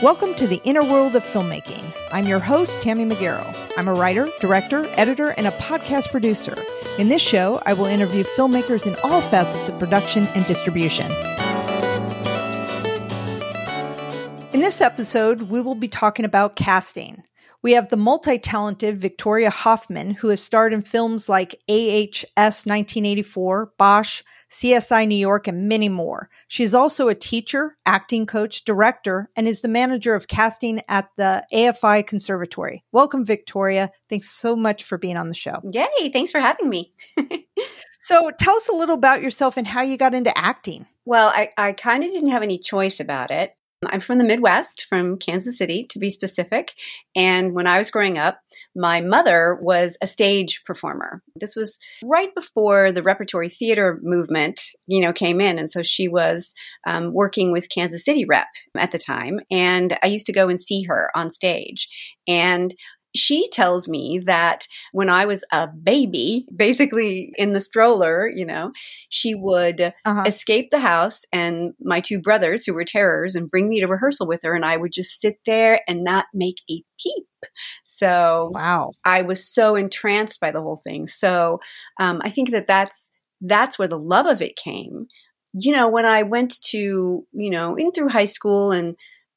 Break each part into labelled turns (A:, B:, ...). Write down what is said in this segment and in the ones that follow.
A: Welcome to the inner world of filmmaking. I'm your host, Tammy McGarrow. I'm a writer, director, editor, and a podcast producer. In this show, I will interview filmmakers in all facets of production and distribution. In this episode, we will be talking about casting. We have the multi talented Victoria Hoffman, who has starred in films like AHS 1984, Bosch, CSI New York, and many more. She is also a teacher, acting coach, director, and is the manager of casting at the AFI Conservatory. Welcome, Victoria. Thanks so much for being on the show.
B: Yay, thanks for having me.
A: so, tell us a little about yourself and how you got into acting.
B: Well, I, I kind of didn't have any choice about it. I'm from the Midwest, from Kansas City to be specific. And when I was growing up, my mother was a stage performer. This was right before the repertory theater movement, you know, came in, and so she was um, working with Kansas City Rep at the time. And I used to go and see her on stage, and she tells me that when I was a baby, basically in the stroller, you know, she would uh-huh. escape the house and my two brothers, who were terrors, and bring me to rehearsal with her. And I would just sit there and not make a peep. So,
A: wow.
B: I was so entranced by the whole thing. So, um, I think that that's, that's where the love of it came. You know, when I went to, you know, in through high school and,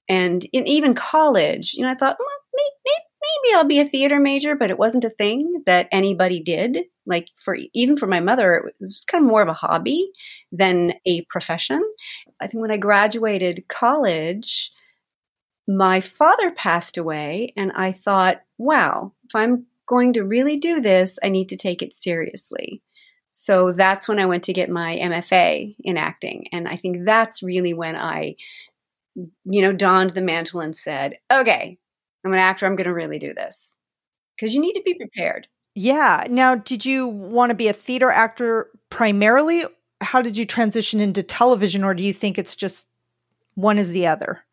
B: and in even college, you know, I thought, well, maybe, maybe I'll be a theater major, but it wasn't a thing that anybody did. Like for even for my mother, it was kind of more of a hobby than a profession. I think when I graduated college, my father passed away, and I thought, wow, if I'm going to really do this, I need to take it seriously. So that's when I went to get my MFA in acting. And I think that's really when I, you know, donned the mantle and said, okay, I'm an actor. I'm going to really do this because you need to be prepared.
A: Yeah. Now, did you want to be a theater actor primarily? How did you transition into television, or do you think it's just one is the other?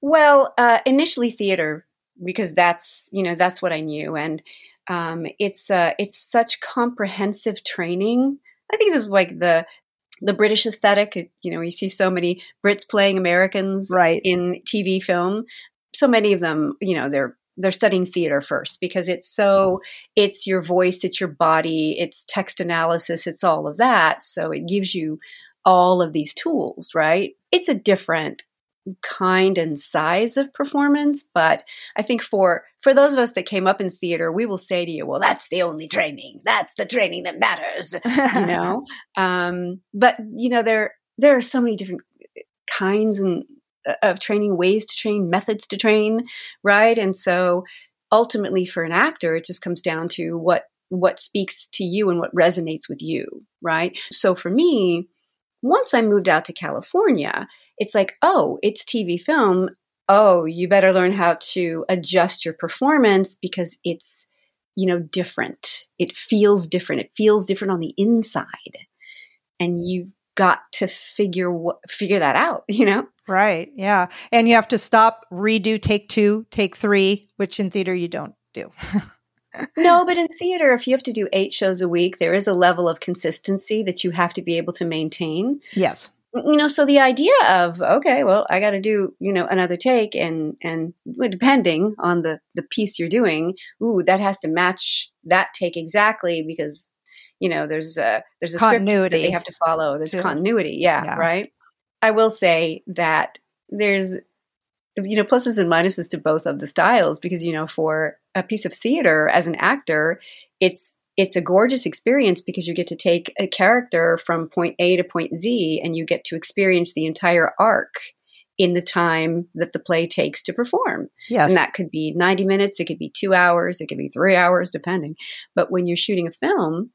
B: Well, uh, initially theater because that's you know that's what I knew, and um, it's uh, it's such comprehensive training. I think this is like the the British aesthetic. You know, you see so many Brits playing Americans
A: right.
B: in TV film so many of them, you know, they're they're studying theater first because it's so it's your voice, it's your body, it's text analysis, it's all of that. So it gives you all of these tools, right? It's a different kind and size of performance, but I think for for those of us that came up in theater, we will say to you, "Well, that's the only training. That's the training that matters," you know. Um, but you know, there there are so many different kinds and of training, ways to train, methods to train, right? And so ultimately for an actor, it just comes down to what what speaks to you and what resonates with you, right? So for me, once I moved out to California, it's like, oh, it's TV film. Oh, you better learn how to adjust your performance because it's, you know, different. It feels different. It feels different on the inside. And you've got to figure what figure that out, you know?
A: Right. Yeah. And you have to stop, redo take 2, take 3, which in theater you don't do.
B: no, but in theater if you have to do 8 shows a week, there is a level of consistency that you have to be able to maintain.
A: Yes.
B: You know, so the idea of okay, well, I got to do, you know, another take and and depending on the the piece you're doing, ooh, that has to match that take exactly because you know there's a there's a
A: continuity
B: they have to follow there's continuity yeah, yeah, right i will say that there's you know pluses and minuses to both of the styles because you know for a piece of theater as an actor it's it's a gorgeous experience because you get to take a character from point a to point z and you get to experience the entire arc in the time that the play takes to perform.
A: Yes.
B: And that could be 90 minutes, it could be two hours, it could be three hours, depending. But when you're shooting a film,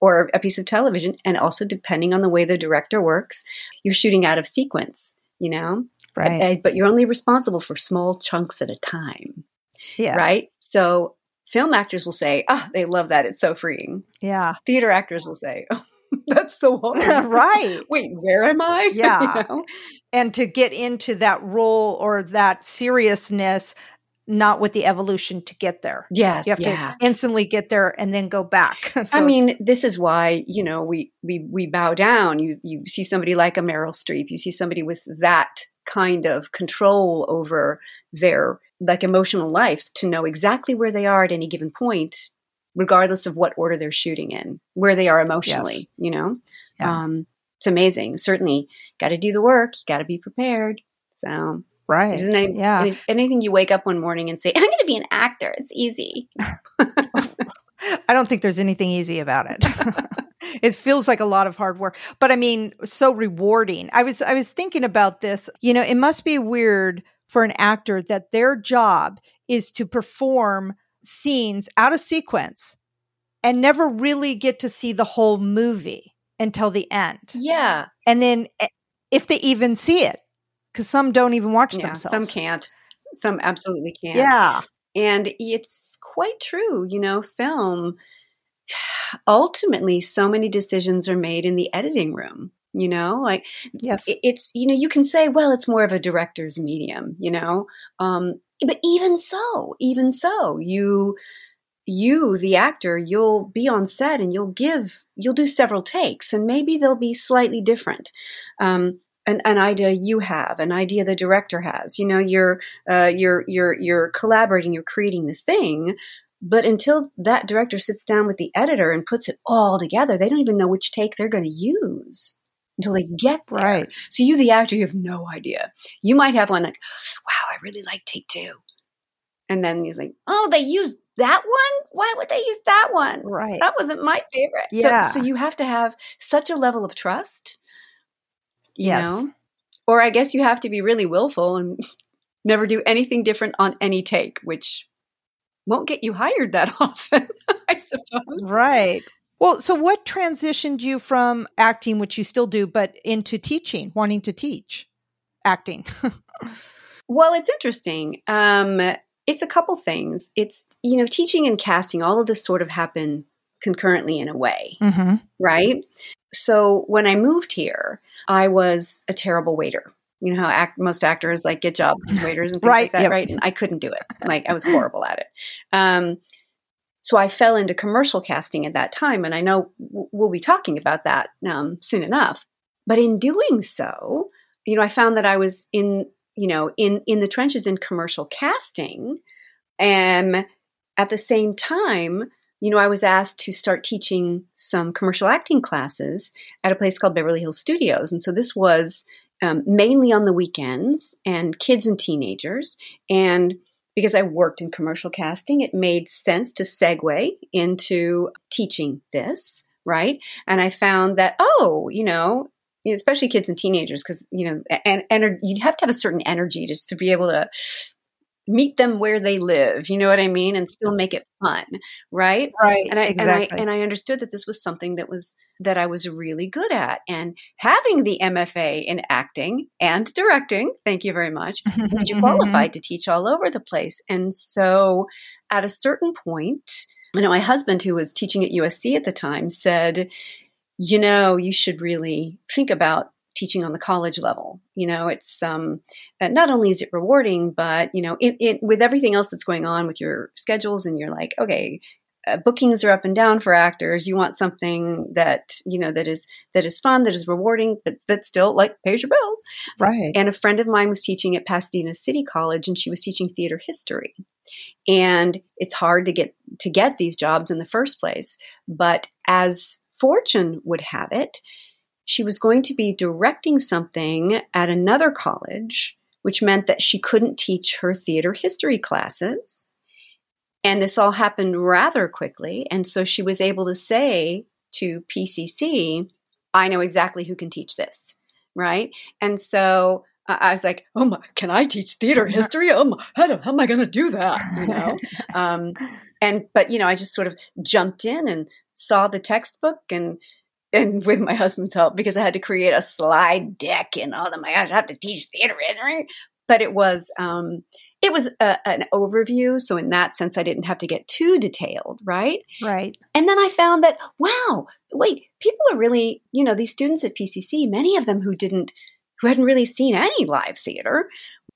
B: or a piece of television. And also, depending on the way the director works, you're shooting out of sequence, you know?
A: Right.
B: But you're only responsible for small chunks at a time.
A: Yeah.
B: Right. So film actors will say, oh, they love that. It's so freeing.
A: Yeah.
B: Theater actors will say, oh, that's so
A: hard. right.
B: Wait, where am I?
A: Yeah. you know? And to get into that role or that seriousness, not with the evolution to get there.
B: Yes,
A: you have
B: yeah.
A: to instantly get there and then go back.
B: so I mean, this is why you know we we we bow down. You you see somebody like a Meryl Streep, you see somebody with that kind of control over their like emotional life to know exactly where they are at any given point regardless of what order they're shooting in where they are emotionally yes. you know yeah. um, it's amazing certainly got to do the work you got to be prepared so
A: right. Yeah.
B: anything you wake up one morning and say i'm going to be an actor. It's easy.
A: I don't think there's anything easy about it. It feels like a lot of hard work but i mean so rewarding. I was i was thinking about this you know it must be weird for an actor that their job is to perform scenes out of sequence and never really get to see the whole movie until the end.
B: Yeah.
A: And then eh, if they even see it, because some don't even watch yeah, themselves.
B: Some can't. Some absolutely can't.
A: Yeah.
B: And it's quite true. You know, film, ultimately, so many decisions are made in the editing room you know like
A: yes
B: it's you know you can say well it's more of a director's medium you know um but even so even so you you the actor you'll be on set and you'll give you'll do several takes and maybe they'll be slightly different um an, an idea you have, an idea the director has. You know, you're uh, you're you're you're collaborating, you're creating this thing, but until that director sits down with the editor and puts it all together, they don't even know which take they're going to use until they get there.
A: Right.
B: So you, the actor, you have no idea. You might have one like, wow, I really like take two. And then he's like, oh, they used that one? Why would they use that one?
A: Right.
B: That wasn't my favorite.
A: Yeah.
B: So, so you have to have such a level of trust. You
A: yes.
B: know? Or I guess you have to be really willful and never do anything different on any take, which won't get you hired that often, I suppose.
A: Right. Well, so what transitioned you from acting, which you still do, but into teaching, wanting to teach acting?
B: well, it's interesting. Um, it's a couple things. It's, you know, teaching and casting, all of this sort of happen concurrently in a way,
A: mm-hmm.
B: right? So when I moved here, I was a terrible waiter. You know how act, most actors like get jobs as waiters and things
A: right,
B: like that,
A: yep.
B: right? And I couldn't do it. Like I was horrible at it. Um, so I fell into commercial casting at that time, and I know we'll be talking about that um, soon enough. But in doing so, you know, I found that I was in, you know, in in the trenches in commercial casting, and at the same time, you know, I was asked to start teaching some commercial acting classes at a place called Beverly Hills Studios, and so this was um, mainly on the weekends and kids and teenagers, and because I worked in commercial casting, it made sense to segue into teaching this, right? And I found that, oh, you know, especially kids and teenagers, because, you know, and, and you'd have to have a certain energy just to be able to meet them where they live you know what i mean and still make it fun right
A: right
B: and i
A: exactly.
B: and i and i understood that this was something that was that i was really good at and having the mfa in acting and directing thank you very much made you qualified to teach all over the place and so at a certain point you know my husband who was teaching at usc at the time said you know you should really think about teaching on the college level. You know, it's um, uh, not only is it rewarding, but you know, it, it with everything else that's going on with your schedules, and you're like, okay, uh, bookings are up and down for actors. You want something that you know that is that is fun, that is rewarding, but that still like pays your bills.
A: Right.
B: And a friend of mine was teaching at Pasadena City College, and she was teaching theater history. And it's hard to get to get these jobs in the first place, but as fortune would have it, she was going to be directing something at another college, which meant that she couldn't teach her theater history classes. And this all happened rather quickly. And so she was able to say to PCC, I know exactly who can teach this. Right. And so I was like, oh my, can I teach theater history? Oh my, how, how am I going to do that? You know? um, and, but, you know, I just sort of jumped in and saw the textbook and and with my husband's help because I had to create a slide deck and all oh my gosh, I have to teach theater But it was um, it was a, an overview, so in that sense, I didn't have to get too detailed, right?
A: Right.
B: And then I found that wow, wait, people are really you know these students at PCC, many of them who didn't who hadn't really seen any live theater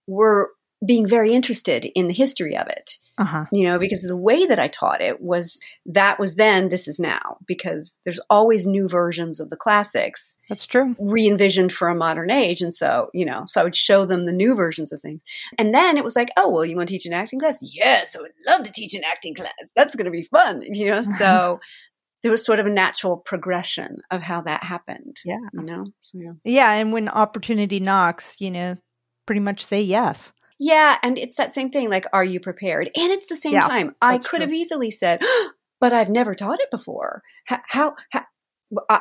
B: were being very interested in the history of it.
A: Uh-huh.
B: You know, because the way that I taught it was that was then, this is now, because there's always new versions of the classics
A: That's true.
B: re envisioned for a modern age. And so, you know, so I would show them the new versions of things. And then it was like, oh, well, you want to teach an acting class? Yes, I would love to teach an acting class. That's going to be fun. You know, so there was sort of a natural progression of how that happened.
A: Yeah.
B: You know, so, yeah.
A: Yeah, and when opportunity knocks, you know, pretty much say yes.
B: Yeah, and it's that same thing. Like, are you prepared? And it's the same
A: Yeah,
B: time. I could
A: true.
B: have easily said, "But I've never taught it before." How? how, how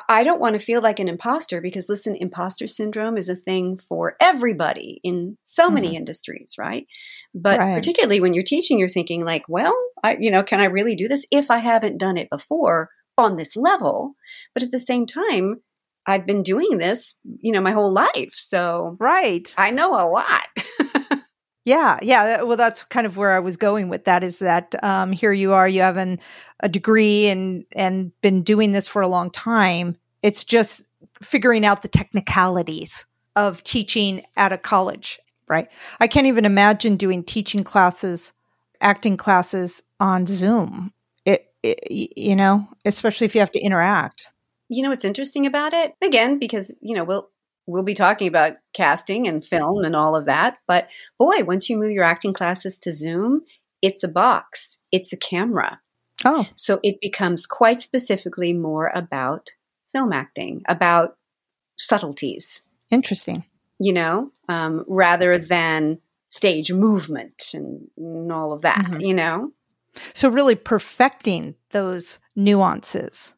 B: I- don't want to feel like an imposter because, listen, imposter syndrome is a thing for everybody in so many industries, right? But
A: Mm-hmm. Right.
B: particularly when you're teaching, you're thinking like, "Well, I, you know, can I really do this if I haven't done it before on this level?" But at the same time, I've been doing this, you know, my whole life, so
A: Right.
B: I know a lot.
A: Yeah, yeah. Well, that's kind of where I was going with that. Is that um, here you are, you have an, a degree and and been doing this for a long time. It's just figuring out the technicalities of teaching at a college, right? I can't even imagine doing teaching classes, acting classes on Zoom. It, it you know, especially if you have to interact.
B: you know what's interesting about it again because you know we'll we'll be talking about casting and film and all of that but boy once you move your acting classes to zoom it's a box it's a camera
A: Oh,
B: so it becomes quite specifically more about film acting about subtleties
A: interesting.
B: you know um, rather than stage movement and, and all of that
A: Mhm.
B: you know
A: So really perfecting those nuances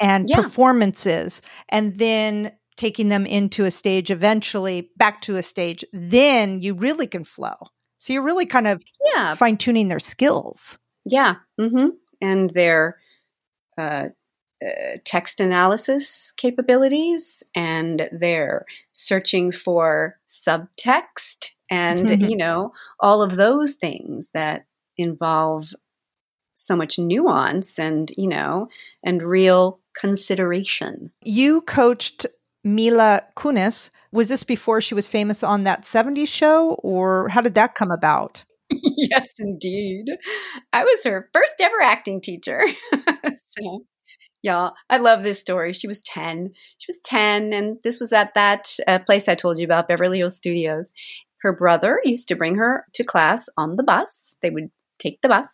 A: and
B: Yeah.
A: performances and then taking them into a stage eventually back to a stage then you really can flow. So you're really kind of
B: yeah
A: fine tuning their skills.
B: Yeah. hmm And their uh, uh, text analysis capabilities and their searching for subtext and, you know, all of those things that involve so much nuance and, you know, and real consideration.
A: You coached Mila Kunis. Was this before she was famous on that 70s show or how did that come about?
B: yes, indeed. I was her first ever acting teacher. so, yeah, I love this story. She was 10. She was 10, and this was at that uh, place I told you about, Beverly Hills Studios. Her brother used to bring her to class on the bus. They would take the bus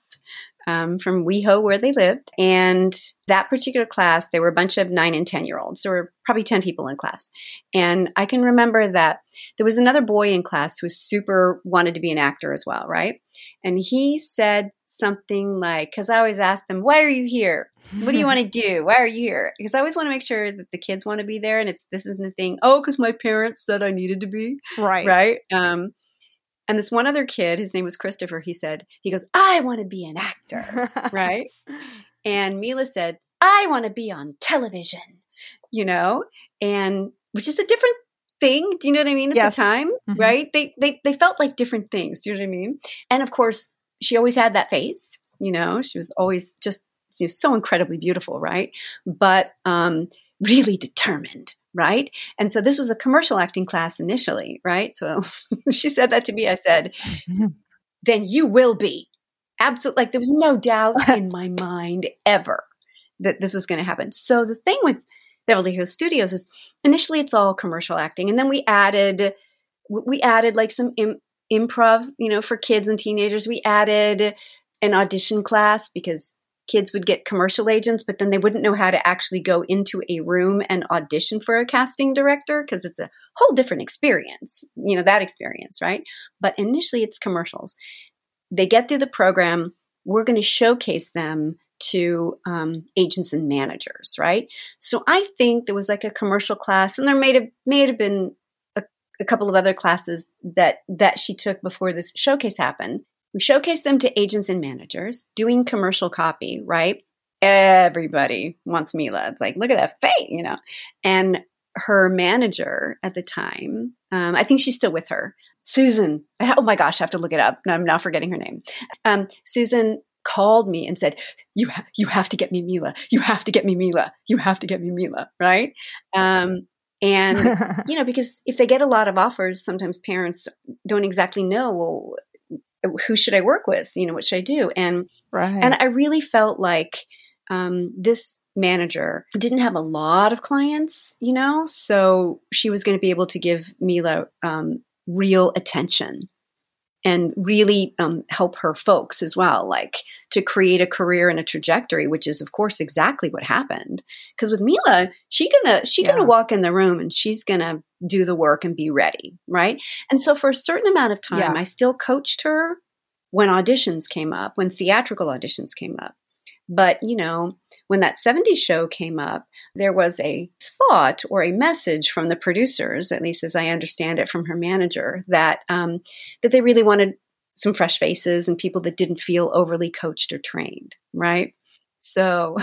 B: um, from WeHo, where they lived. And that particular class, there were a bunch of nine and 10 year olds. There were probably 10 people in class. And I can remember that there was another boy in class who was super wanted to be an actor as well, right? And he said something like, because I always ask them, why are you here? What do you want to do? Why are you here? Because I always want to make sure that the kids want to be there. And it's this isn't a thing, oh, because my parents said I needed to be
A: right.
B: right? Um, and this one other kid, his name was Christopher, he said, he goes, I want to be an actor, right? And Mila said, I want to be on television, you know, and which is a different thing. Do you know what I mean? At
A: Yes.
B: the time,
A: Mhm.
B: right? They, they, they felt like different things. Do you know what I mean? And of course, she always had that face, you know, she was always just you know, so incredibly beautiful, right? But um, really determined, right? And so this was a commercial acting class initially, right? So she said that to me. I said, mm-hmm. then you will be. Absolutely. Like there was no doubt in my mind ever that this was going to happen. So the thing with Beverly Hills Studios is initially it's all commercial acting, and then we added we added like some Im- improv, you know, for kids and teenagers. We added an audition class because kids would get commercial agents, but then they wouldn't know how to actually go into a room and audition for a casting director because it's a whole different experience, you know, that experience, right? But initially it's commercials. They get through the program, we're going to showcase them to um, agents and managers, right? So I think there was like a commercial class, and there may have may have been a, a couple of other classes that that she took before this showcase happened. We showcase them to agents and managers doing commercial copy, right? Everybody wants Mila. It's like, look at that face, you know. And her manager at the time, um, I think she's still with her, Susan. Oh my gosh, I have to look it up. I'm now forgetting her name. Um, Susan called me and said, "You ha- you have to get me Mila. You have to get me Mila. You have to get me Mila." Right? Um, and you know, because if they get a lot of offers, sometimes parents don't exactly know. Well, who should I work with? You know, what should I do? And
A: Right.
B: and I really felt like um, this manager didn't have a lot of clients, you know, so she was going to be able to give Mila um, real attention and really um, help her folks as well, like to create a career and a trajectory, which is, of course, exactly what happened. Because with Mila, she gonna she
A: Yeah.
B: gonna walk in the room and she's gonna do the work and be ready, right? And so for a certain amount of time,
A: Yeah.
B: I still coached her when auditions came up, when theatrical auditions came up. But, you know, when that 70s show came up, there was a thought or a message from the producers, at least as I understand it from her manager, that um, that they really wanted some fresh faces and people that didn't feel overly coached or trained, right? So,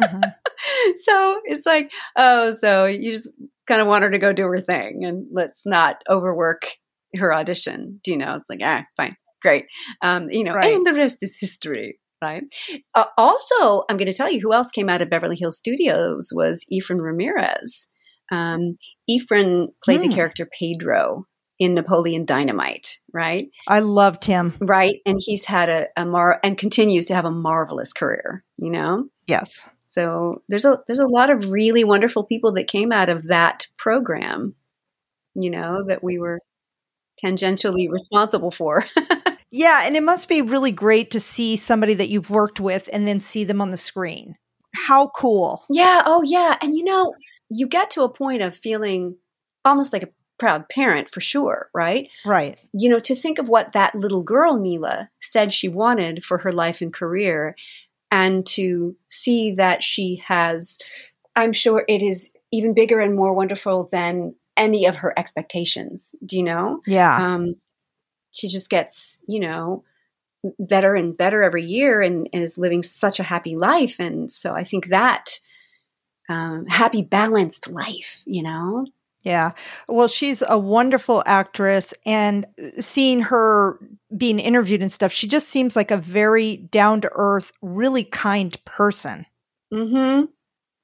A: Mhm.
B: so it's like, oh, so you just kind of want her to go do her thing and let's not overwork her audition. Do you know? It's like, ah, fine, great. Um, you know,
A: Right.
B: and the rest is history, right? Uh, also, I'm going to tell you who else came out of Beverly Hills Studios was Efren Ramirez. Um, Efren played
A: Hmm.
B: the character Pedro in Napoleon Dynamite, right?
A: I loved him.
B: Right, and he's had a, a mar and continues to have a marvelous career. You know,
A: Yes.
B: So there's a there's a lot of really wonderful people that came out of that program. You know that we were tangentially responsible for.
A: Yeah, and it must be really great to see somebody that you've worked with and then see them on the screen. How cool.
B: Yeah. Oh, yeah. And you know, you get to a point of feeling almost like a proud parent for sure, right?
A: Right.
B: You know, to think of what that little girl, Mila, said she wanted for her life and career, and to see that she has, I'm sure it is even bigger and more wonderful than any of her expectations. Do you know?
A: Yeah.
B: um, she just gets you know better and better every year and, and is living such a happy life and so i think that um, happy balanced life you know
A: Yeah. Well, she's a wonderful actress and seeing her being interviewed and stuff, she just seems like a very down to earth, really kind person.
B: mm-hmm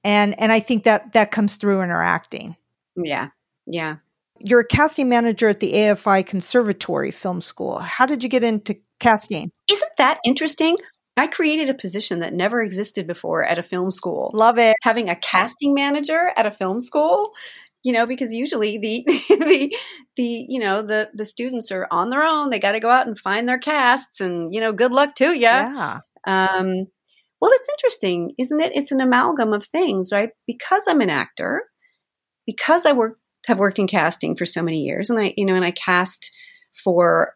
A: And and I think that that comes through in her acting.
B: yeah yeah
A: You're a casting manager at the AFI Conservatory Film School. How did you get into casting?
B: isn't that interesting i created a position that never existed before at a film school
A: Love it.
B: having a casting manager at a film school you know because usually the the the you know the the students are on their own. They got to go out and find their casts and you know good luck to you
A: Yeah.
B: um well it's interesting isn't it? It's an amalgam of things right? Because i'm an actor because i work have worked in casting for so many years and i you know and i cast for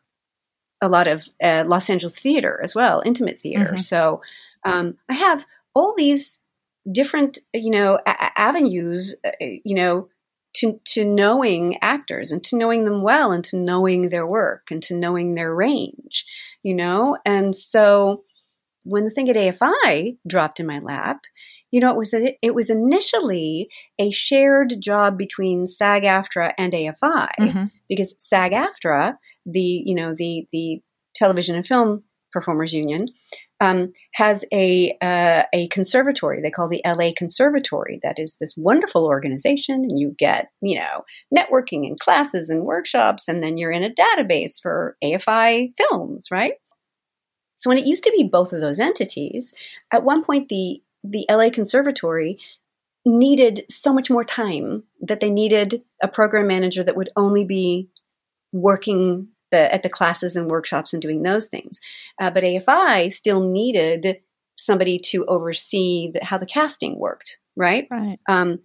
B: a lot of uh, los angeles theater as well intimate theater.
A: Mhm.
B: so um, i have all these different you know a- avenues uh, you know to to knowing actors and to knowing them well and to knowing their work and to knowing their range you know and so when the thing at afi dropped in my lap you know it was a, it was initially a shared job between SAG-AFTRA and AFI
A: Mhm.
B: because SAG-AFTRA the you know the the television and film performers union um, has a uh, a conservatory. They call the LA Conservatory. That is this wonderful organization and you get you know networking and classes and workshops and then you're in a database for AFI films right? So when it used to be both of those entities at one point the the LA Conservatory needed so much more time that they needed a program manager that would only be working the, at the classes and workshops and doing those things. Uh, but AFI still needed somebody to oversee the, how the casting worked, right?
A: Right.
B: Um,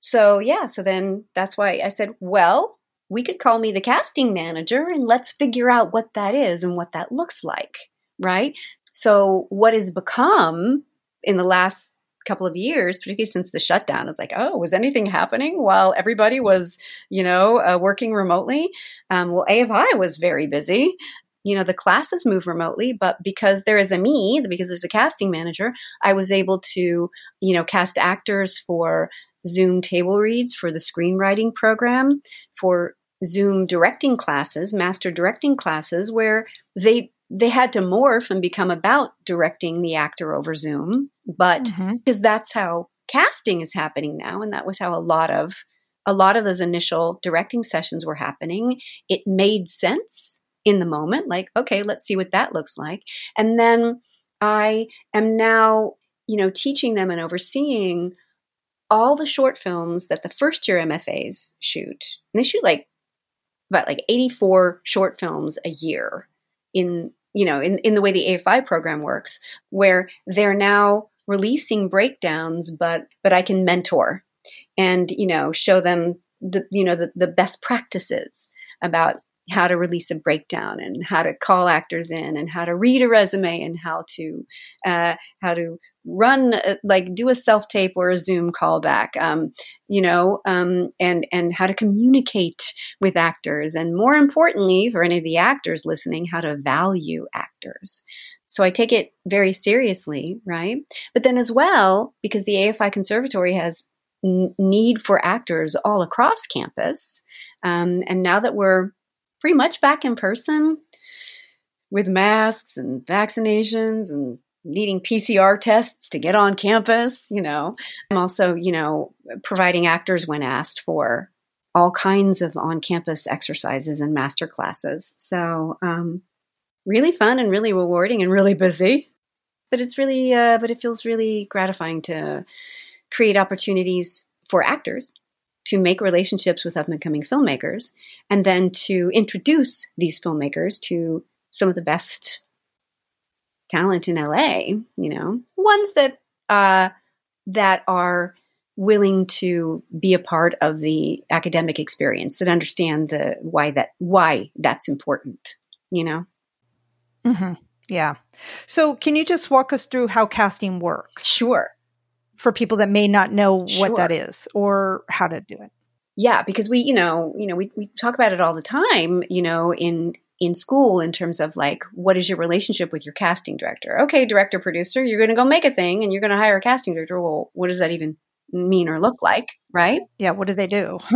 B: so yeah, so then that's why I said, well, we could call me the casting manager and let's figure out what that is and what that looks like, right? So what has become in the last couple of years, particularly since the shutdown, is like, oh, was anything happening while everybody was, you know, uh, working remotely? Um, well, AFI was very busy. You know, the classes move remotely, but because there is a me, because there's a casting manager, I was able to, you know, cast actors for Zoom table reads for the screenwriting program, for Zoom directing classes, master directing classes, where they they had to morph and become about directing the actor over Zoom, but
A: mm-hmm.
B: because that's how casting is happening now, and that was how a lot of a lot of those initial directing sessions were happening. It made sense in the moment, like, okay, let's see what that looks like. And then I am now, you know, teaching them and overseeing all the short films that the first year MFAs shoot. And they shoot like about like 84 short films a year in, you know, in, in the way the AFI program works, where they're now releasing breakdowns, but but I can mentor and, you know, show them the you know the, the best practices about how to release a breakdown and how to call actors in and how to read a resume and how to uh, how to run a, like do a self tape or a zoom callback um, you know um, and and how to communicate with actors and more importantly for any of the actors listening how to value actors. So i take it very seriously right? But then as well because the afi conservatory has n- need for actors all across campus um, and now that we're pretty much back in person with masks and vaccinations and needing PCR tests to get on campus, you know. I'm also, you know, providing actors when asked for all kinds of on campus exercises and master classes. So, um, really fun and really rewarding and really busy. But it's really, uh, but it feels really gratifying to create opportunities for actors to make relationships with up and coming filmmakers and then to introduce these filmmakers to some of the best talent in LA, you know, ones that uh, that are willing to be a part of the academic experience that understand the why that why that's important, you know.
A: Mm-hmm. Yeah. So, can you just walk us through how casting works?
B: Sure.
A: For people that may not know what sure. that is or how to do it.
B: Yeah, because we, you know, you know, we, we talk about it all the time, you know, in in school in terms of like what is your relationship with your casting director? Okay director producer you're going to go make a thing and you're going to hire a casting director. Well what does that even mean or look like right?
A: Yeah what do they do?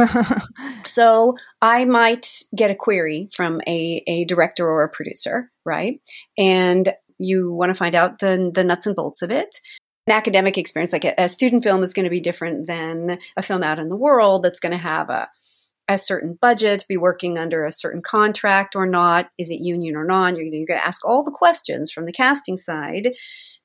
B: So i might get a query from a, a director or a producer right? And you want to find out the, the nuts and bolts of it. An academic experience like a, a student film is going to be different than a film out in the world that's going to have a a certain budget, be working under a certain contract or not. Is it union or non? You're, you're going to ask all the questions from the casting side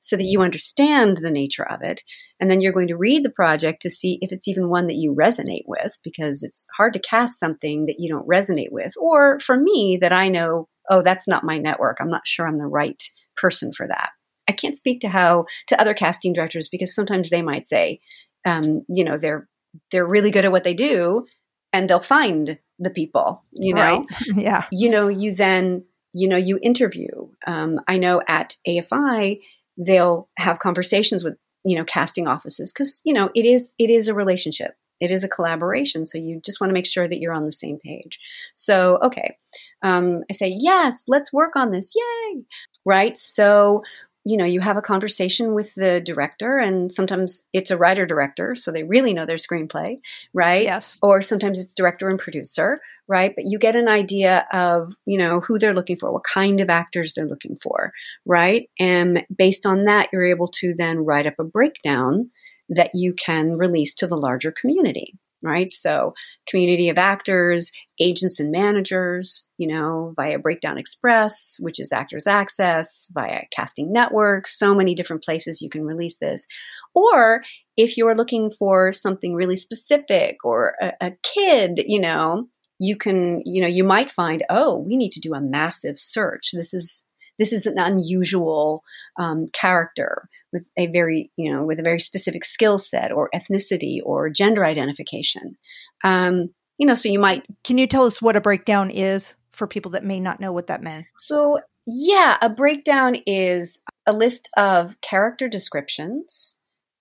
B: so that you understand the nature of it. And then you're going to read the project to see if it's even one that you resonate with, because it's hard to cast something that you don't resonate with. Or for me, that I know, oh, that's not my network. I'm not sure I'm the right person for that. I can't speak to how to other casting directors because sometimes they might say, um, you know, they're they're really good at what they do, and they'll find the people, you know? Right.
A: Yeah.
B: You know, you then, you know, you interview. Um, I know at AFI, they'll have conversations with, you know, casting offices because, you know, it is, it is a relationship. It is a collaboration. So you just want to make sure that you're on the same page. So, okay. Um, I say, yes, let's work on this. Yay. Right. So you know, you have a conversation with the director, and sometimes it's a writer director, so they really know their screenplay, right?
A: Yes.
B: Or sometimes it's director and producer, right? But you get an idea of, you know, who they're looking for, what kind of actors they're looking for, right? And based on that, you're able to then write up a breakdown that you can release to the larger community, right? So, community of actors, agents and managers, you know, via Breakdown Express, which is Actors Access, via Casting Network, so many different places you can release this. Or if you're looking for something really specific or a, a kid, you know, you can, you know, you might find, oh, we need to do a massive search. This is this is an unusual um, character with a very, you know, with a very specific skill set or ethnicity or gender identification. Um, you know, so you might.
A: Can you tell us what a breakdown is for people that may not know what that meant?
B: So, yeah, a breakdown is a list of character descriptions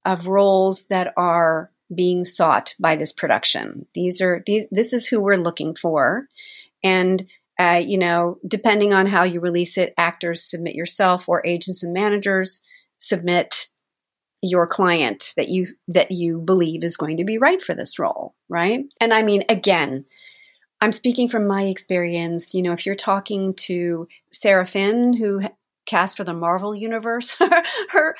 B: of roles that are being sought by this production. These are these. This is who we're looking for, and uh, you know, depending on how you release it, actors submit yourself or agents and managers submit your client that you that you believe is going to be right for this role, right? And I mean again, I'm speaking from my experience, you know, if you're talking to Sarah Finn who cast for the Marvel universe, her, her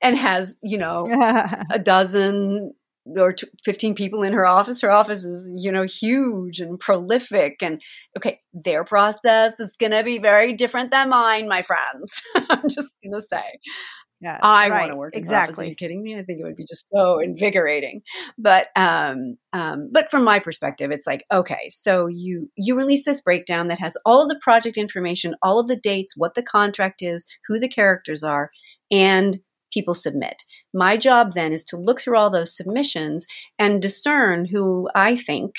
B: and has, you know, a dozen or 15 people in her office. Her office is, you know, huge and prolific. And okay, their process is going to be very different than mine, my friends. I'm just going to say.
A: Yes,
B: I
A: right.
B: want to work
A: exactly.
B: Are you kidding me? I think it would be just so invigorating. But um, um, but from my perspective, it's like okay, so you you release this breakdown that has all of the project information, all of the dates, what the contract is, who the characters are, and people submit. My job then is to look through all those submissions and discern who I think,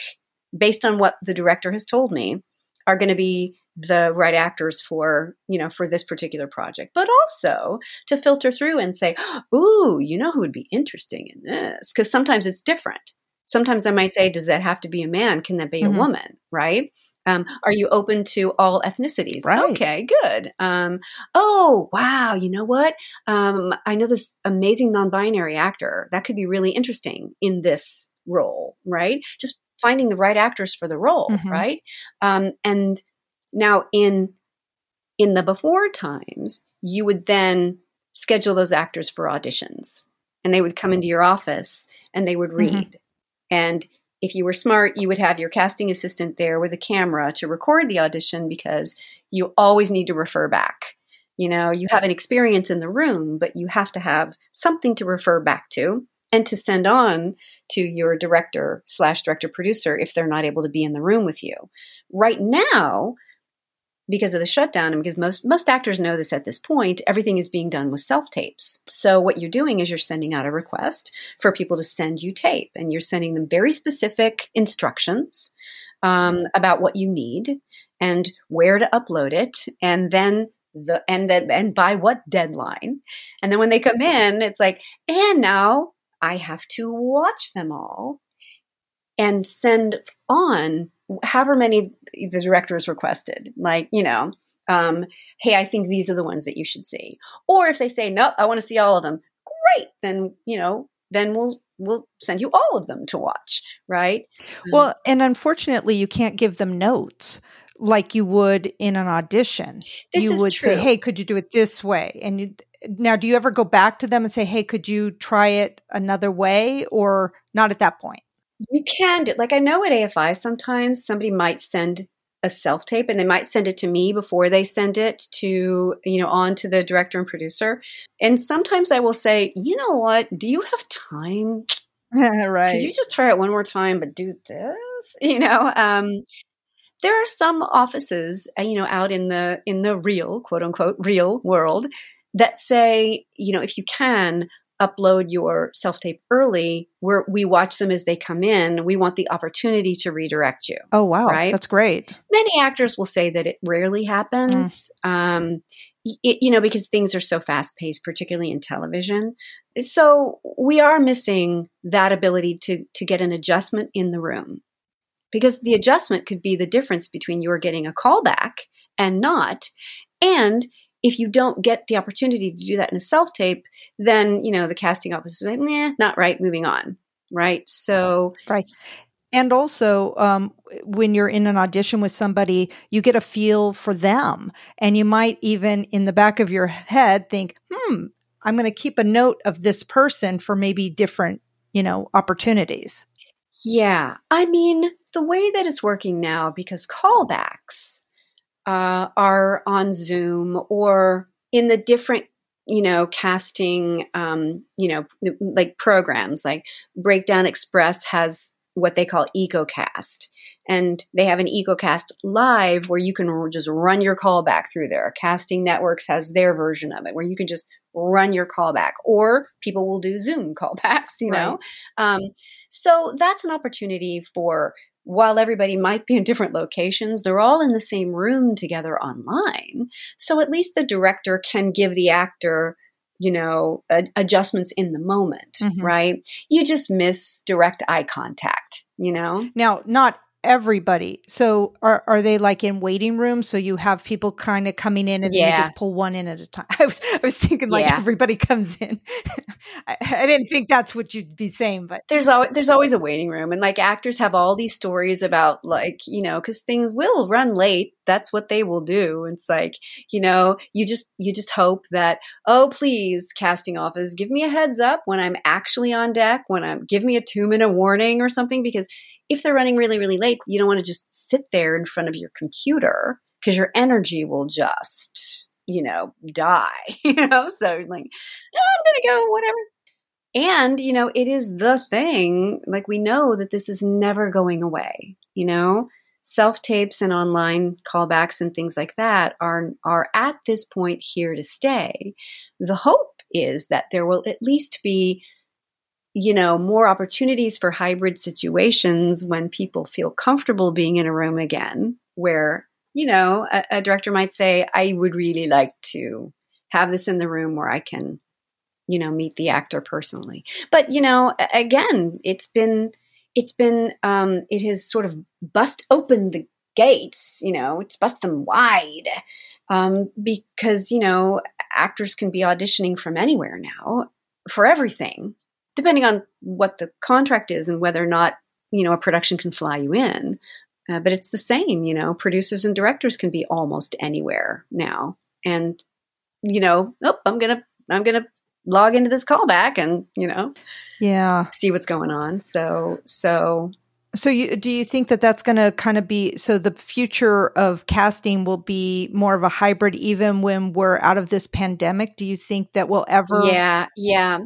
B: based on what the director has told me, are going to be the right actors for you know for this particular project. But also to filter through and say ooh you know who would be interesting in this? Because sometimes it's different. Sometimes i might say does that have to be a man? Can that be
A: Mhm.
B: a woman? Right um, are you open to all ethnicities
A: Right.
B: okay good um, oh wow you know what um, i know this amazing non-binary actor that could be really interesting in this role right just finding the right actors for the role
A: Mhm.
B: right um, and now in in the before times, you would then schedule those actors for auditions. And they would come into your office and they would
A: Mhm.
B: read. And if you were smart, you would have your casting assistant there with a camera to record the audition because you always need to refer back. You know, you have an experience in the room, but you have to have something to refer back to and to send on to your director slash director producer if they're not able to be in the room with you. Right now, because of the shutdown and because most most actors know this at this point everything is being done with self tapes. So what you're doing is you're sending out a request for people to send you tape and you're sending them very specific instructions um, about what you need and where to upload it and then the and then and by what deadline. And then when they come in it's like and now i have to watch them all and send on however many the directors requested. Like, you know, um, hey, I think these are the ones that you should see. Or if they say, no, I want to see all of them, great. Then, you know, then we'll we'll send you all of them to watch, right? Um,
A: Well, and unfortunately, you can't give them notes like you would in an audition.
B: This
A: you
B: is
A: would say,
B: true.
A: "Hey, could you do it this way?" And you, now, do you ever go back to them and say, "Hey, could you try it another way?" Or not at that point?
B: You can do like I know at AFI sometimes somebody might send a self tape and they might send it to me before they send it to you know on to the director and producer. And sometimes I will say, you know what? Do you have time?
A: right.
B: Could you just try it one more time, but do this? You know, um, there are some offices, uh, you know, out in the in the real quote unquote real world that say, you know, if you can upload your self tape early, where we watch them as they come in. We want the opportunity to redirect you.
A: oh, wow.
B: right?
A: That's great.
B: Many actors will say that it rarely happens. Um, it, you know, because things are so fast paced, particularly in television. So we are missing that ability to to get an adjustment in the room, because the adjustment could be the difference between you are getting a callback and not, and if you don't get the opportunity to do that in a self tape, then you know the casting office is like, nah, not right, moving on, right? So
A: Right. And also, um, when you're in an audition with somebody, you get a feel for them. And you might even in the back of your head think, hmm, I'm going to keep a note of this person for maybe different, you know, opportunities.
B: Yeah. I mean, the way that it's working now, because callbacks uh, are on Zoom or in the different, you know, casting, um, you know, like programs, like Breakdown Express has what they call EcoCast. And they have an EcoCast live where you can r- just run your callback through there. Casting Networks has their version of it where you can just run your callback, or people will do Zoom callbacks, you know? Um, so that's an opportunity for while everybody might be in different locations, they're all in the same room together online. So at least the director can give the actor, you know, a- adjustments in the moment,
A: Mhm.
B: right? You just miss direct eye contact, you know?
A: Now, not everybody. So are are they like in waiting rooms? So you have people kind of coming in and yeah. then you just pull one in at a time. I was I was thinking like yeah. everybody comes in. I, I, didn't think that's what you'd be saying, but
B: there's always there's always a waiting room, and like actors have all these stories about like you know because things will run late. That's what they will do. It's like you know you just you just hope that oh please casting office give me a heads up when I'm actually on deck when I'm give me a two minute warning or something because if they're running really, really late, you don't want to just sit there in front of your computer because your energy will just, you know, die. you know, so like, oh, I'm gonna go, whatever. And, you know, it is the thing. Like we know that this is never going away, you know? Self tapes and online callbacks and things like that are are at this point here to stay. The hope is that there will at least be you know, more opportunities for hybrid situations when people feel comfortable being in a room again, where, you know, a, a, director might say, I would really like to have this in the room where I can, you know, meet the actor personally. But, you know, again, it's been, it's been, um, it has sort of bust open the gates, you know, it's bust them wide. Um, because, you know, actors can be auditioning from anywhere now for everything depending on what the contract is and whether or not you know a production can fly you in. Uh, but it's the same, you know. Producers and directors can be almost anywhere now, and you know, oh, I'm gonna I'm gonna log into this callback and you know,
A: yeah,
B: see what's going on. So so
A: so you do you think that that's going to kind of be so the future of casting will be more of a hybrid even when we're out of this pandemic? Do you think that we'll ever
B: Yeah, yeah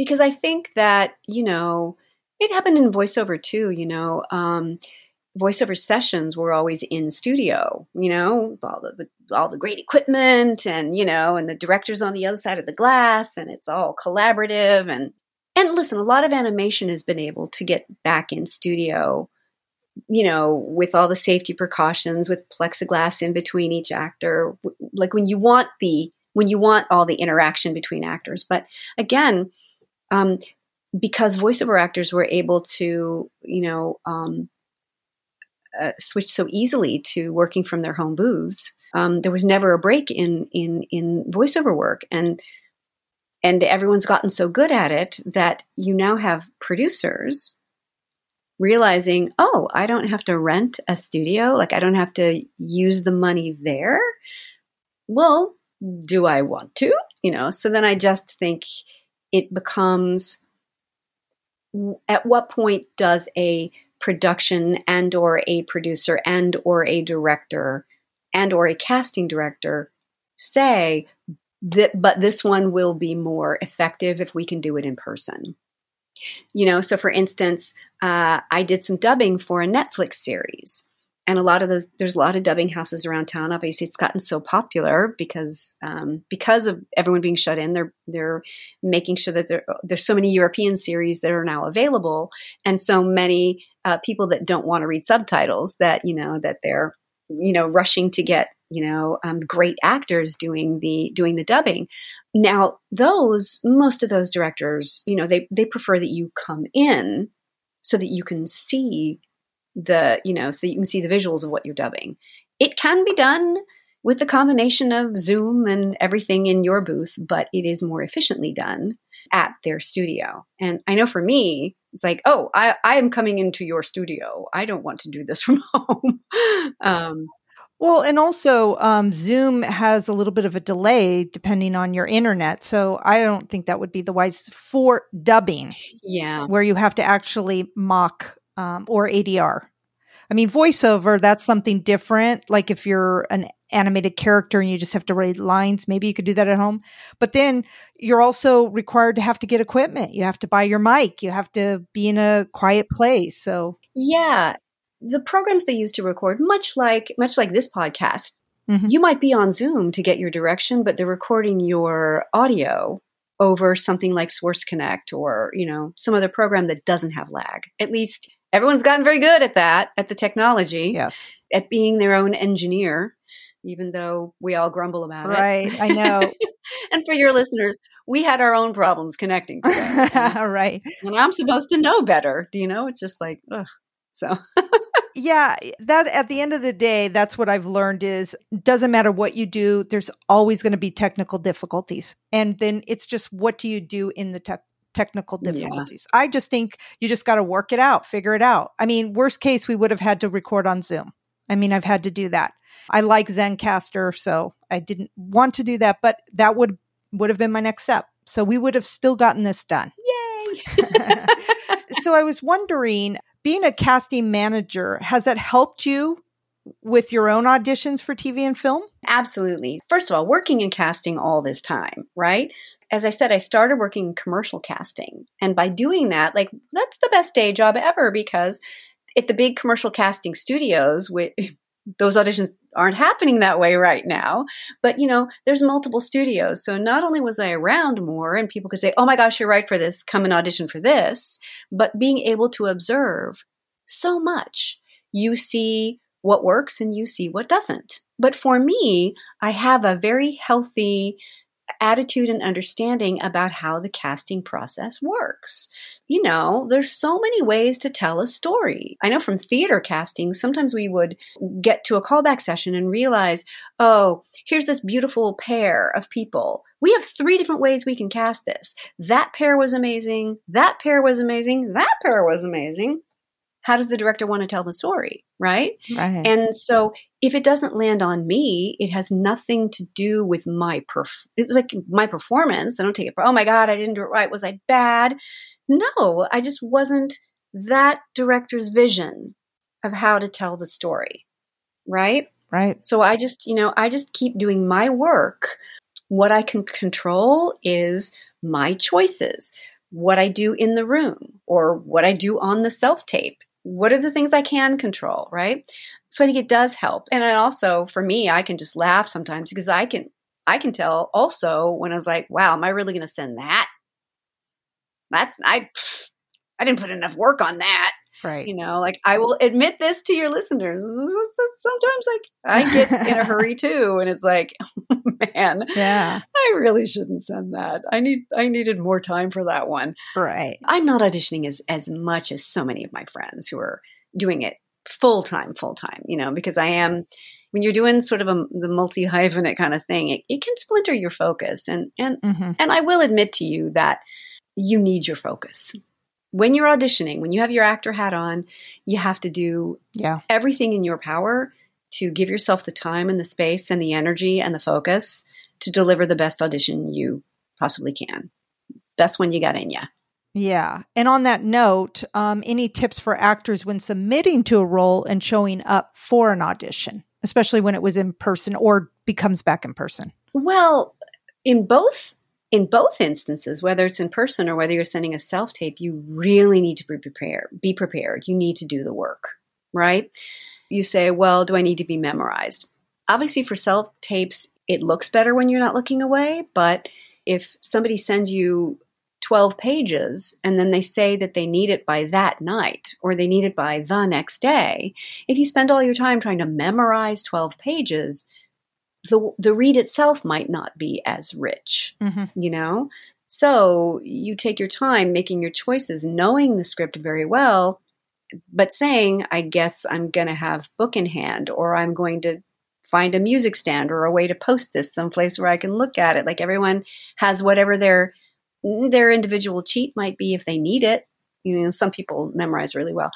B: because I think that, you know, it happened in voiceover too, you know. Um, voiceover sessions were always in studio, you know, all the all the great equipment and you know, and the directors on the other side of the glass, and it's all collaborative and and listen, a lot of animation has been able to get back in studio, you know, with all the safety precautions, with plexiglass in between each actor, like when you want the when you want all the interaction between actors. But again, um, because voiceover actors were able to, you know, um, uh, switch so easily to working from their home booths. Um, there was never a break in in in voiceover work, and and everyone's gotten so good at it that you now have producers realizing, oh, I don't have to rent a studio, like I don't have to use the money there. Well, do I want to? You know, so then I just think it becomes at what point does a production and or a producer and or a director and or a casting director say that but this one will be more effective if we can do it in person. You know so for instance uh, i did some dubbing for a netflix series and a lot of those there's a lot of dubbing houses around town. Obviously it's gotten so popular because um, because of everyone being shut in they're they're making sure that there, there's so many european series that are now available and so many uh, people that don't want to read subtitles that you know that they're you know rushing to get you know um, great actors doing the doing the dubbing. Now those most of those directors you know they they prefer that you come in so that you can see the, you know, so you can see the visuals of what you're dubbing. It can be done with the combination of Zoom and everything in your booth, but it is more efficiently done at their studio. And I know for me, it's like, oh, I, I am coming into your studio. I don't want to do this from home. um,
A: well, and also um, Zoom has a little bit of a delay depending on your internet. So I don't think that would be the wise for dubbing.
B: Yeah.
A: Where you have to actually mock um, or ADR. I mean, voiceover, that's something different. Like if you're an animated character and you just have to write lines, maybe you could do that at home. But then you're also required to have to get equipment. You have to buy your mic. You have to be in a quiet place. So,
B: yeah, the programs they use to record, much like much like this podcast, mm-hmm. you might be on Zoom to get your direction, but they're recording your audio over something like Source Connect or you know some other program that doesn't have lag. At least everyone's gotten very good at that, at the technology.
A: Yes.
B: At being their own engineer, even though we all grumble about
A: right,
B: it.
A: Right. I know.
B: and for your listeners, we had our own problems connecting today.
A: right.
B: And I'm supposed to know better. Do you know? It's just like, ugh. So
A: yeah, that at the end of the day, that's what I've learned is doesn't matter what you do, there's always going to be technical difficulties. And then it's just what do you do in the tech technical difficulties. Yeah. I just think you just got to work it out, figure it out. I mean, worst case we would have had to record on Zoom. I mean, I've had to do that. I like Zencastr, so I didn't want to do that, but that would would have been my next step. So we would have still gotten this done.
B: Yay.
A: so I was wondering being a casting manager, has that helped you with your own auditions for TV and film?
B: Absolutely. First of all, working in casting all this time, right? As I said, I started working in commercial casting. And by doing that, like, that's the best day job ever because at the big commercial casting studios, those auditions aren't happening that way right now. But you know, there's multiple studios. So not only was I around more and people could say, Oh my gosh, you're right for this, come and audition for this, but being able to observe so much. You see what works and you see what doesn't. But for me, I have a very healthy attitude and understanding about how the casting process works. You know, there's so many ways to tell a story. I know from theater casting, sometimes we would get to a callback session and realize, oh, here's this beautiful pair of people. We have three different ways we can cast this. That pair was amazing. That pair was amazing. That pair was amazing how does the director want to tell the story right?
A: right.
B: And so if it doesn't land on me it has nothing to do with my perf- it's like my performance. I don't take it for, oh my god i didn't do it right. Was i bad? No i just wasn't that director's vision of how to tell the story right?
A: Right.
B: So i just you know i just keep doing my work. What i can control is my choices what I do in the room or what I do on the self tape what are the things I can control, right? So I think it does help. And it also, for me, I can just laugh sometimes because I can, I can tell also when I was like, wow, am I really going to send that? That's, I, I didn't put enough work on that.
A: Right.
B: You know, like I will admit this to your listeners. Sometimes like I get in a hurry too. And it's like, oh, man,
A: yeah,
B: I really shouldn't send that. I need, I needed more time for that one.
A: Right.
B: I'm not auditioning as, as much as so many of my friends who are doing it full time, full time, you know, because I am, when you're doing sort of a, the multi hyphenate kind of thing, it, it, can splinter your focus. And, and, mm-hmm. and I will admit to you that you need your focus when you're auditioning, when you have your actor hat on, you have to do
A: yeah.
B: everything in your power to give yourself the time and the space and the energy and the focus to deliver the best audition you possibly can. Best one you got in you.
A: Yeah. And on that note, um, any tips for actors when submitting to a role and showing up for an audition, especially when it was in person or becomes back in person?
B: Well, in both in both instances, whether it's in person or whether you're sending a self tape, you really need to be prepared. Be prepared. You need to do the work, right? You say, well, do I need to be memorized? Obviously, for self tapes, it looks better when you're not looking away. But if somebody sends you 12 pages and then they say that they need it by that night or they need it by the next day, if you spend all your time trying to memorize 12 pages, the the read itself might not be as rich, mm-hmm. you know. So you take your time making your choices, knowing the script very well, but saying, "I guess I'm going to have book in hand, or I'm going to find a music stand or a way to post this someplace where I can look at it." Like everyone has whatever their their individual cheat might be if they need it. You know, some people memorize really well.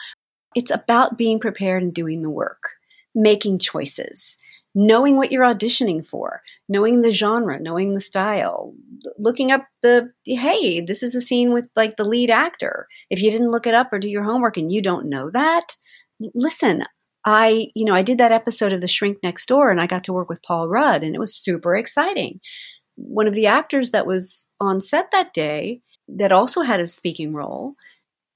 B: It's about being prepared and doing the work, making choices knowing what you're auditioning for, knowing the genre, knowing the style, looking up the, hey, this is a scene with like the lead actor. If you didn't look it up or do your homework and you don't know that, listen, I, you know, I did that episode of The Shrink Next Door and I got to work with Paul Rudd and it was super exciting. One of the actors that was on set that day that also had a speaking role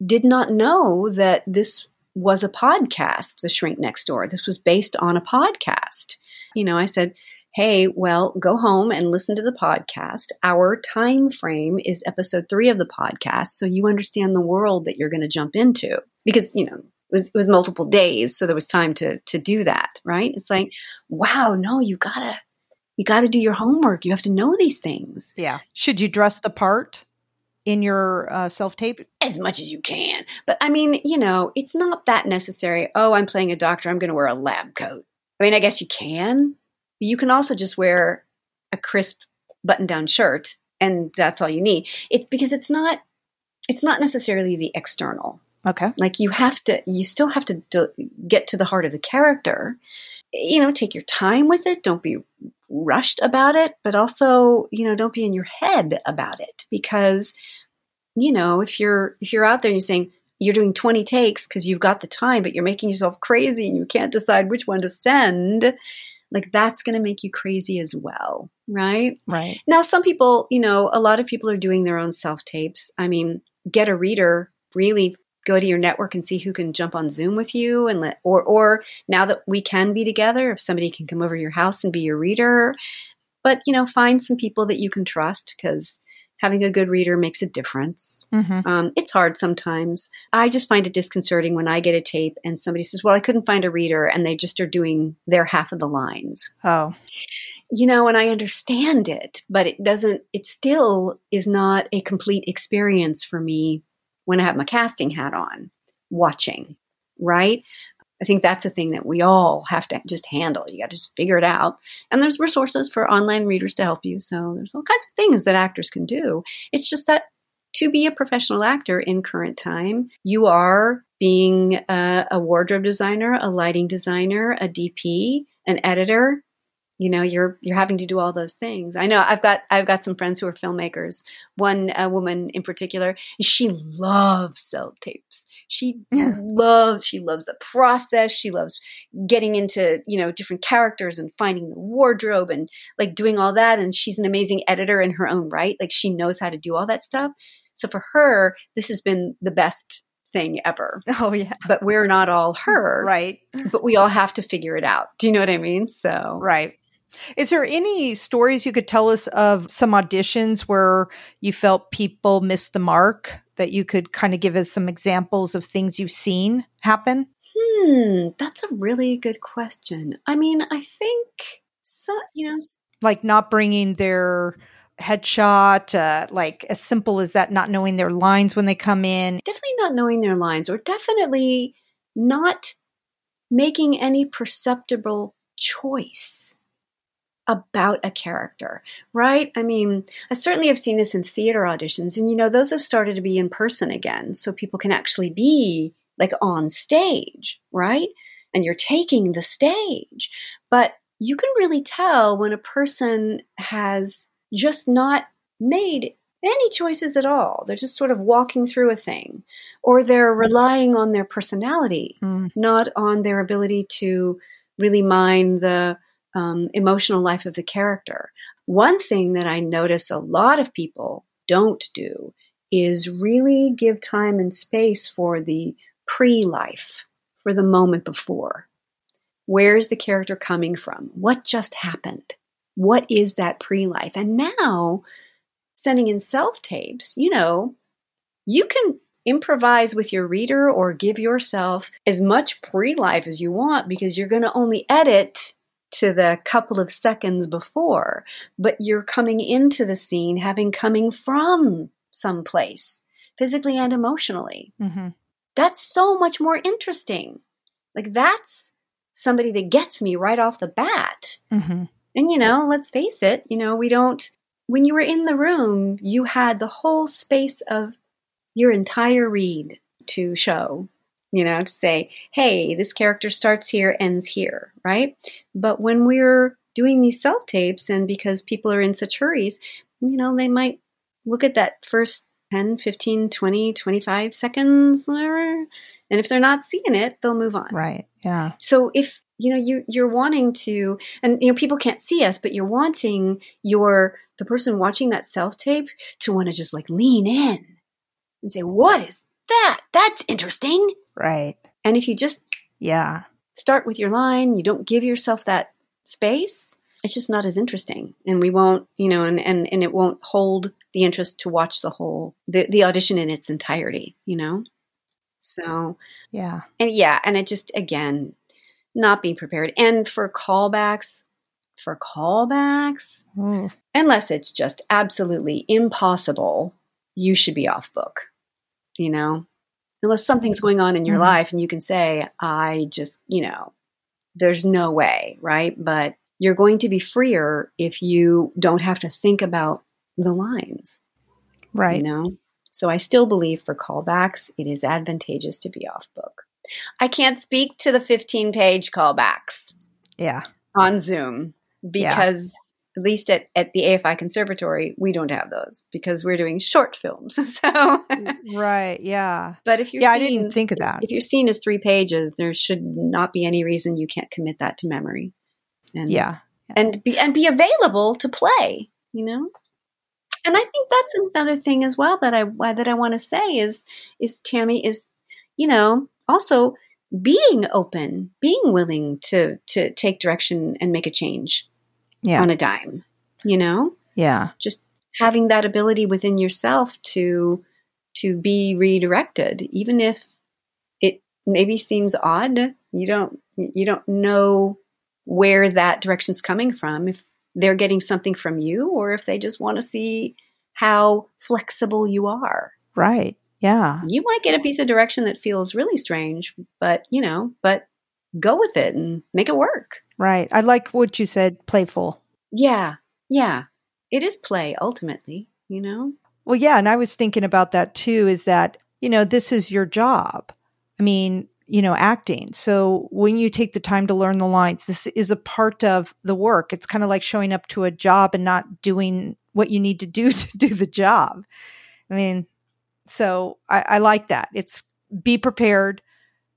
B: did not know that this was a podcast, The Shrink Next Door. This was based on a podcast. You know, I said, hey, well, go home and listen to the podcast. Our time frame is episode three of the podcast, so you understand the world that you're going to jump into. Because, you know, it was, it was multiple days, so there was time to to do that, right? It's like, wow, no, you gotta you gotta do your homework. You have to know these things.
A: Yeah. Should you dress the part? in your uh, self tape?
B: As much as you can. But I mean, you know, it's not that necessary. Oh, I'm playing a doctor. I'm going to wear a lab coat. I mean, I guess you can. You can also just wear a crisp button down shirt and that's all you need. It's because it's not it's not necessarily the external.
A: Okay.
B: Like you have to you still have to do, get to the heart of the character. You know, take your time with it. Don't be rushed about it, but also, you know, don't be in your head about it because you know, if you're if you're out there and you're saying you're doing 20 takes because you've got the time, but you're making yourself crazy and you can't decide which one to send, like that's going to make you crazy as well, right?
A: Right.
B: Now, some people, you know, a lot of people are doing their own self tapes. I mean, get a reader, really go to your network and see who can jump on Zoom with you and let, or, or now that we can be together, if somebody can come over your house and be your reader, but, you know, find some people that you can trust because having a good reader makes a difference. Mm-hmm. Um, it's hard sometimes. I just find it disconcerting when I get a tape and somebody says, Well, I couldn't find a reader, and they just are doing their half of the lines.
A: Oh.
B: You know, and I understand it, but it doesn't, it still is not a complete experience for me when I have my casting hat on watching, right? I think that's a thing that we all have to just handle. You got to just figure it out. And there's resources for online readers to help you. So there's all kinds of things that actors can do. It's just that to be a professional actor in current time, you are being a, a wardrobe designer, a lighting designer, a DP, an editor, you know you're you're having to do all those things i know i've got i've got some friends who are filmmakers one uh, woman in particular she loves self tapes she loves she loves the process she loves getting into you know different characters and finding the wardrobe and like doing all that and she's an amazing editor in her own right like she knows how to do all that stuff so for her this has been the best thing ever.
A: Oh yeah.
B: But we're not all her.
A: Right.
B: But we all have to figure it out. Do you know what I mean? So
A: Right. Is there any stories you could tell us of some auditions where you felt people missed the mark that you could kind of give us some examples of things you've seen happen?
B: Hmm, that's a really good question. I mean, I think so, you know,
A: like not bringing their headshot, uh, like as simple as that, not knowing their lines when they come in.
B: Definitely not knowing their lines, or definitely not making any perceptible choice about a character, right? I mean, I certainly have seen this in theater auditions, and you know, those have started to be in person again, so people can actually be like on stage, right? And you're taking the stage. But you can really tell when a person has just not made any choices at all. They're just sort of walking through a thing, or they're relying on their personality, mm. not on their ability to really mind the um, emotional life of the character. One thing that I notice a lot of people don't do is really give time and space for the pre life, for the moment before. Where is the character coming from? What just happened? What is that pre life? And now, sending in self tapes, you know, you can improvise with your reader or give yourself as much pre life as you want because you're going to only edit to the couple of seconds before, but you're coming into the scene having coming from someplace, physically and emotionally. Mm-hmm. That's so much more interesting. Like, that's somebody that gets me right off the bat. Mm-hmm. And, you know, let's face it, you know, we don't, when you were in the room, you had the whole space of your entire read to show you know, to say, hey, this character starts here, ends here, right? But when we're doing these self tapes, and because people are in such hurries, you know, they might look at that first 10, 15, 20, 25 seconds, whatever. And if they're not seeing it, they'll move on.
A: Right. Yeah.
B: So if you know you you're wanting to and you know people can't see us but you're wanting your the person watching that self tape to want to just like lean in and say what is that that's interesting
A: Right.
B: And if you just
A: yeah
B: start with your line, you don't give yourself that space, it's just not as interesting. And we won't, you know, and and, and it won't hold the interest to watch the whole the, the audition in its entirety, you know? So
A: yeah.
B: And yeah, and it just again, not being prepared. And for callbacks, for callbacks, mm. unless it's just absolutely impossible you should be off book. You know, unless something's going on in your
A: Mhm.
B: life and you can say, I just, you know, there's no way, right? But you're going to be freer if you don't have to think about the lines,
A: Right.
B: you know? So I still believe for callbacks, it is advantageous to be off book. I can't speak to the 15 page callbacks
A: Yeah.
B: on Zoom because at least at, at the AFI Conservatory, we don't have those because we're doing short films. so,
A: Right. Yeah.
B: but if you're
A: Yeah. I didn't think of that.
B: if your scene is three pages, there should not be any reason you can't commit that to memory. And,
A: Yeah.
B: and be and be available to play. You know, and I think that's another thing as well that I that I want to say is is Tammy is you know also being open, being willing to to take direction and make a change
A: Yeah.
B: on a dime. You know,
A: Yeah.
B: just having that ability within yourself to to be redirected even if it maybe seems odd you don't you don't know where that direction's coming from if they're getting something from you or if they just want to see how flexible you are
A: Right. Yeah.
B: you might get a piece of direction that feels really strange but you know but go with it and make it work
A: Right. I like what you said, playful.
B: yeah yeah it is play ultimately you know
A: Well, yeah. And I was thinking about that too is that, you know, this is your job. I mean, you know, acting. So when you take the time to learn the lines, this is a part of the work. It's kind of like showing up to a job and not doing what you need to do to do the job. I mean, so I, I like that. It's be prepared,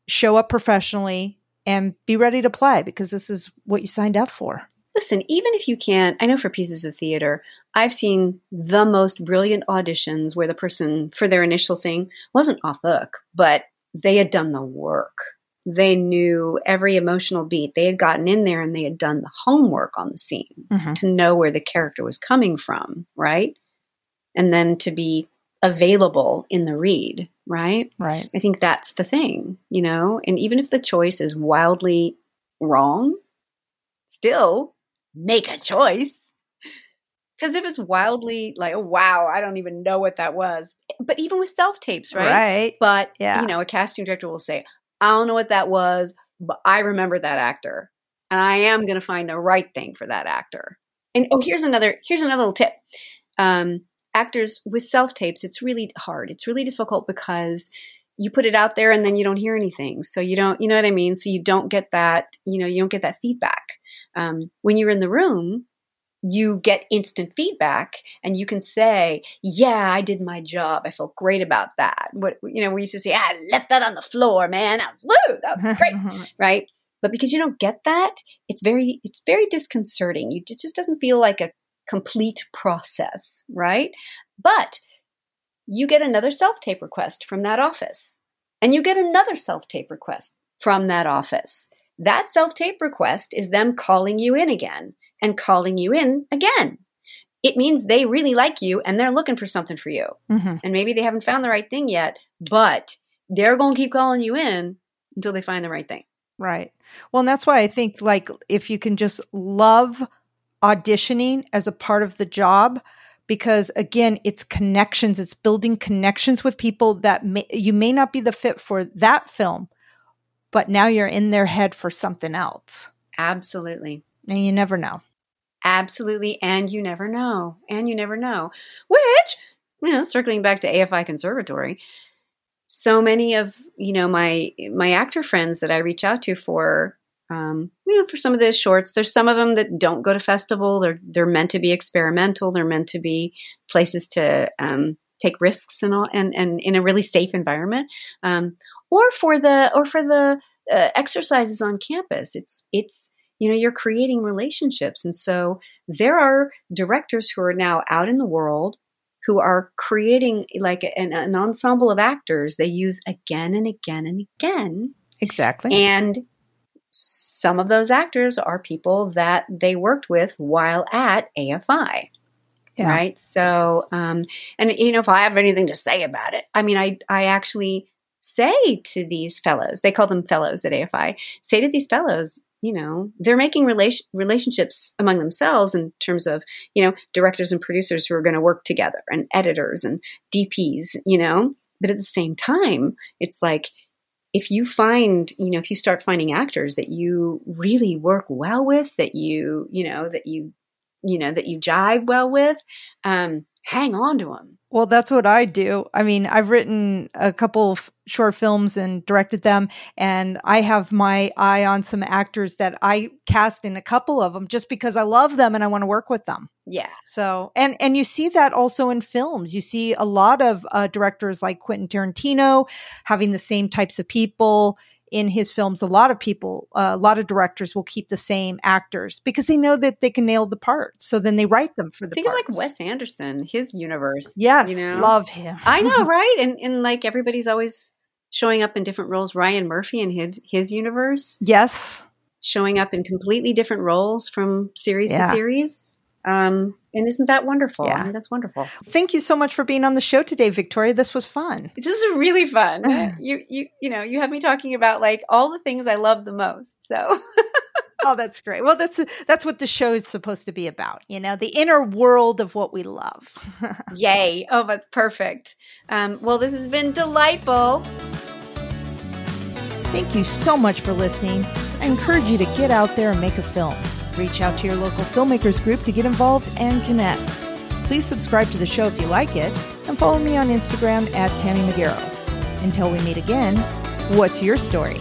A: show up professionally, and be ready to play because this is what you signed up for.
B: Listen, even if you can't, I know for pieces of theater, I've seen the most brilliant auditions where the person for their initial thing wasn't off book, but they had done the work. They knew every emotional beat. They had gotten in there and they had done the homework on the scene
A: Mhm.
B: to know where the character was coming from, right? And then to be available in the read, right?
A: Right.
B: I think that's the thing, you know? And even if the choice is wildly wrong, still make a choice. Because if it's wildly like, oh, wow, I don't even know what that was. But even with self tapes, right?
A: Right.
B: But,
A: Yeah.
B: you know, a casting director will say, I don't know what that was, but I remember that actor. And I am going to find the right thing for that actor. And oh, here's another, here's another little tip. Um, actors with self tapes, it's really hard. It's really difficult because you put it out there and then you don't hear anything. So you don't, you know what I mean? So you don't get that, you know, you don't get that feedback. Um, when you're in the room, you get instant feedback and you can say, yeah, I did my job. I felt great about that. What, you know, we used to say, I left that on the floor, man. That was, woo, that was great. right. But because you don't get that, it's very, it's very disconcerting. You, it just doesn't feel like a complete process. Right. But you get another self tape request from that office and you get another self tape request from that office. That self tape request is them calling you in again and calling you in again. It means they really like you and they're looking for something for you.
A: Mhm.
B: And maybe they haven't found the right thing yet, but they're going to keep calling you in until they find the right thing.
A: Right. Well, and that's why I think like if you can just love auditioning as a part of the job because again, it's connections, it's building connections with people that may, you may not be the fit for that film, but now you're in their head for something else.
B: Absolutely.
A: And you never know.
B: Absolutely. And you never know. And you never know. Which, you know, circling back to AFI Conservatory, so many of, you know, my my actor friends that I reach out to for um, you know, for some of the shorts, there's some of them that don't go to festival. They're they're meant to be experimental. They're meant to be places to um, take risks and all, and and in a really safe environment. Um, or for the or for the uh, exercises on campus, it's it's you know you're creating relationships, and so there are directors who are now out in the world who are creating like an, an ensemble of actors they use again and again and again
A: Exactly.
B: and some of those actors are people that they worked with while at AFI.
A: Yeah.
B: Right. So, um, and you know, if I have anything to say about it, I mean, I, I actually say to these fellows, they call them fellows at AFI, say to these fellows, you know they're making relation, relationships among themselves in terms of you know directors and producers who are going to work together and editors and dps you know but at the same time it's like if you find you know if you start finding actors that you really work well with that you you know that you you know that you jive well with um hang on to them
A: well, that's what I do. I mean, I've written a couple of short films and directed them, and I have my eye on some actors that I cast in a couple of them just because I love them and I want to work with them.
B: Yeah.
A: So, and and you see that also in films. You see a lot of uh, directors like Quentin Tarantino having the same types of people in his films, a lot of people, uh, a lot of directors will keep the same actors because they know that they can nail the parts. So then they write them for the
B: Think
A: parts.
B: of like Wes Anderson, his universe.
A: Yes,
B: you know?
A: love him.
B: I know, right? And and like everybody's always showing up in different roles. Ryan Murphy in his his universe,
A: yes,
B: showing up in completely different roles from series
A: Yeah.
B: to series. Um, and isn't that wonderful?
A: Yeah.
B: I mean, that's wonderful.
A: Thank you so much for being on the show today, Victoria. This was fun.
B: This is really fun. you you you know, you have me talking about like all the things I love the most. So
A: Oh, that's great. Well, that's that's what the show is supposed to be about. You know, the inner world of what we love.
B: yay! Oh, that's perfect. Um, well, this has been delightful.
A: Thank you so much for listening. I encourage you to get out there and make a film. Reach out to your local filmmakers group to get involved and connect. Please subscribe to the show if you like it, and follow me on Instagram at Tammy Magaro. Until we meet again, what's your story?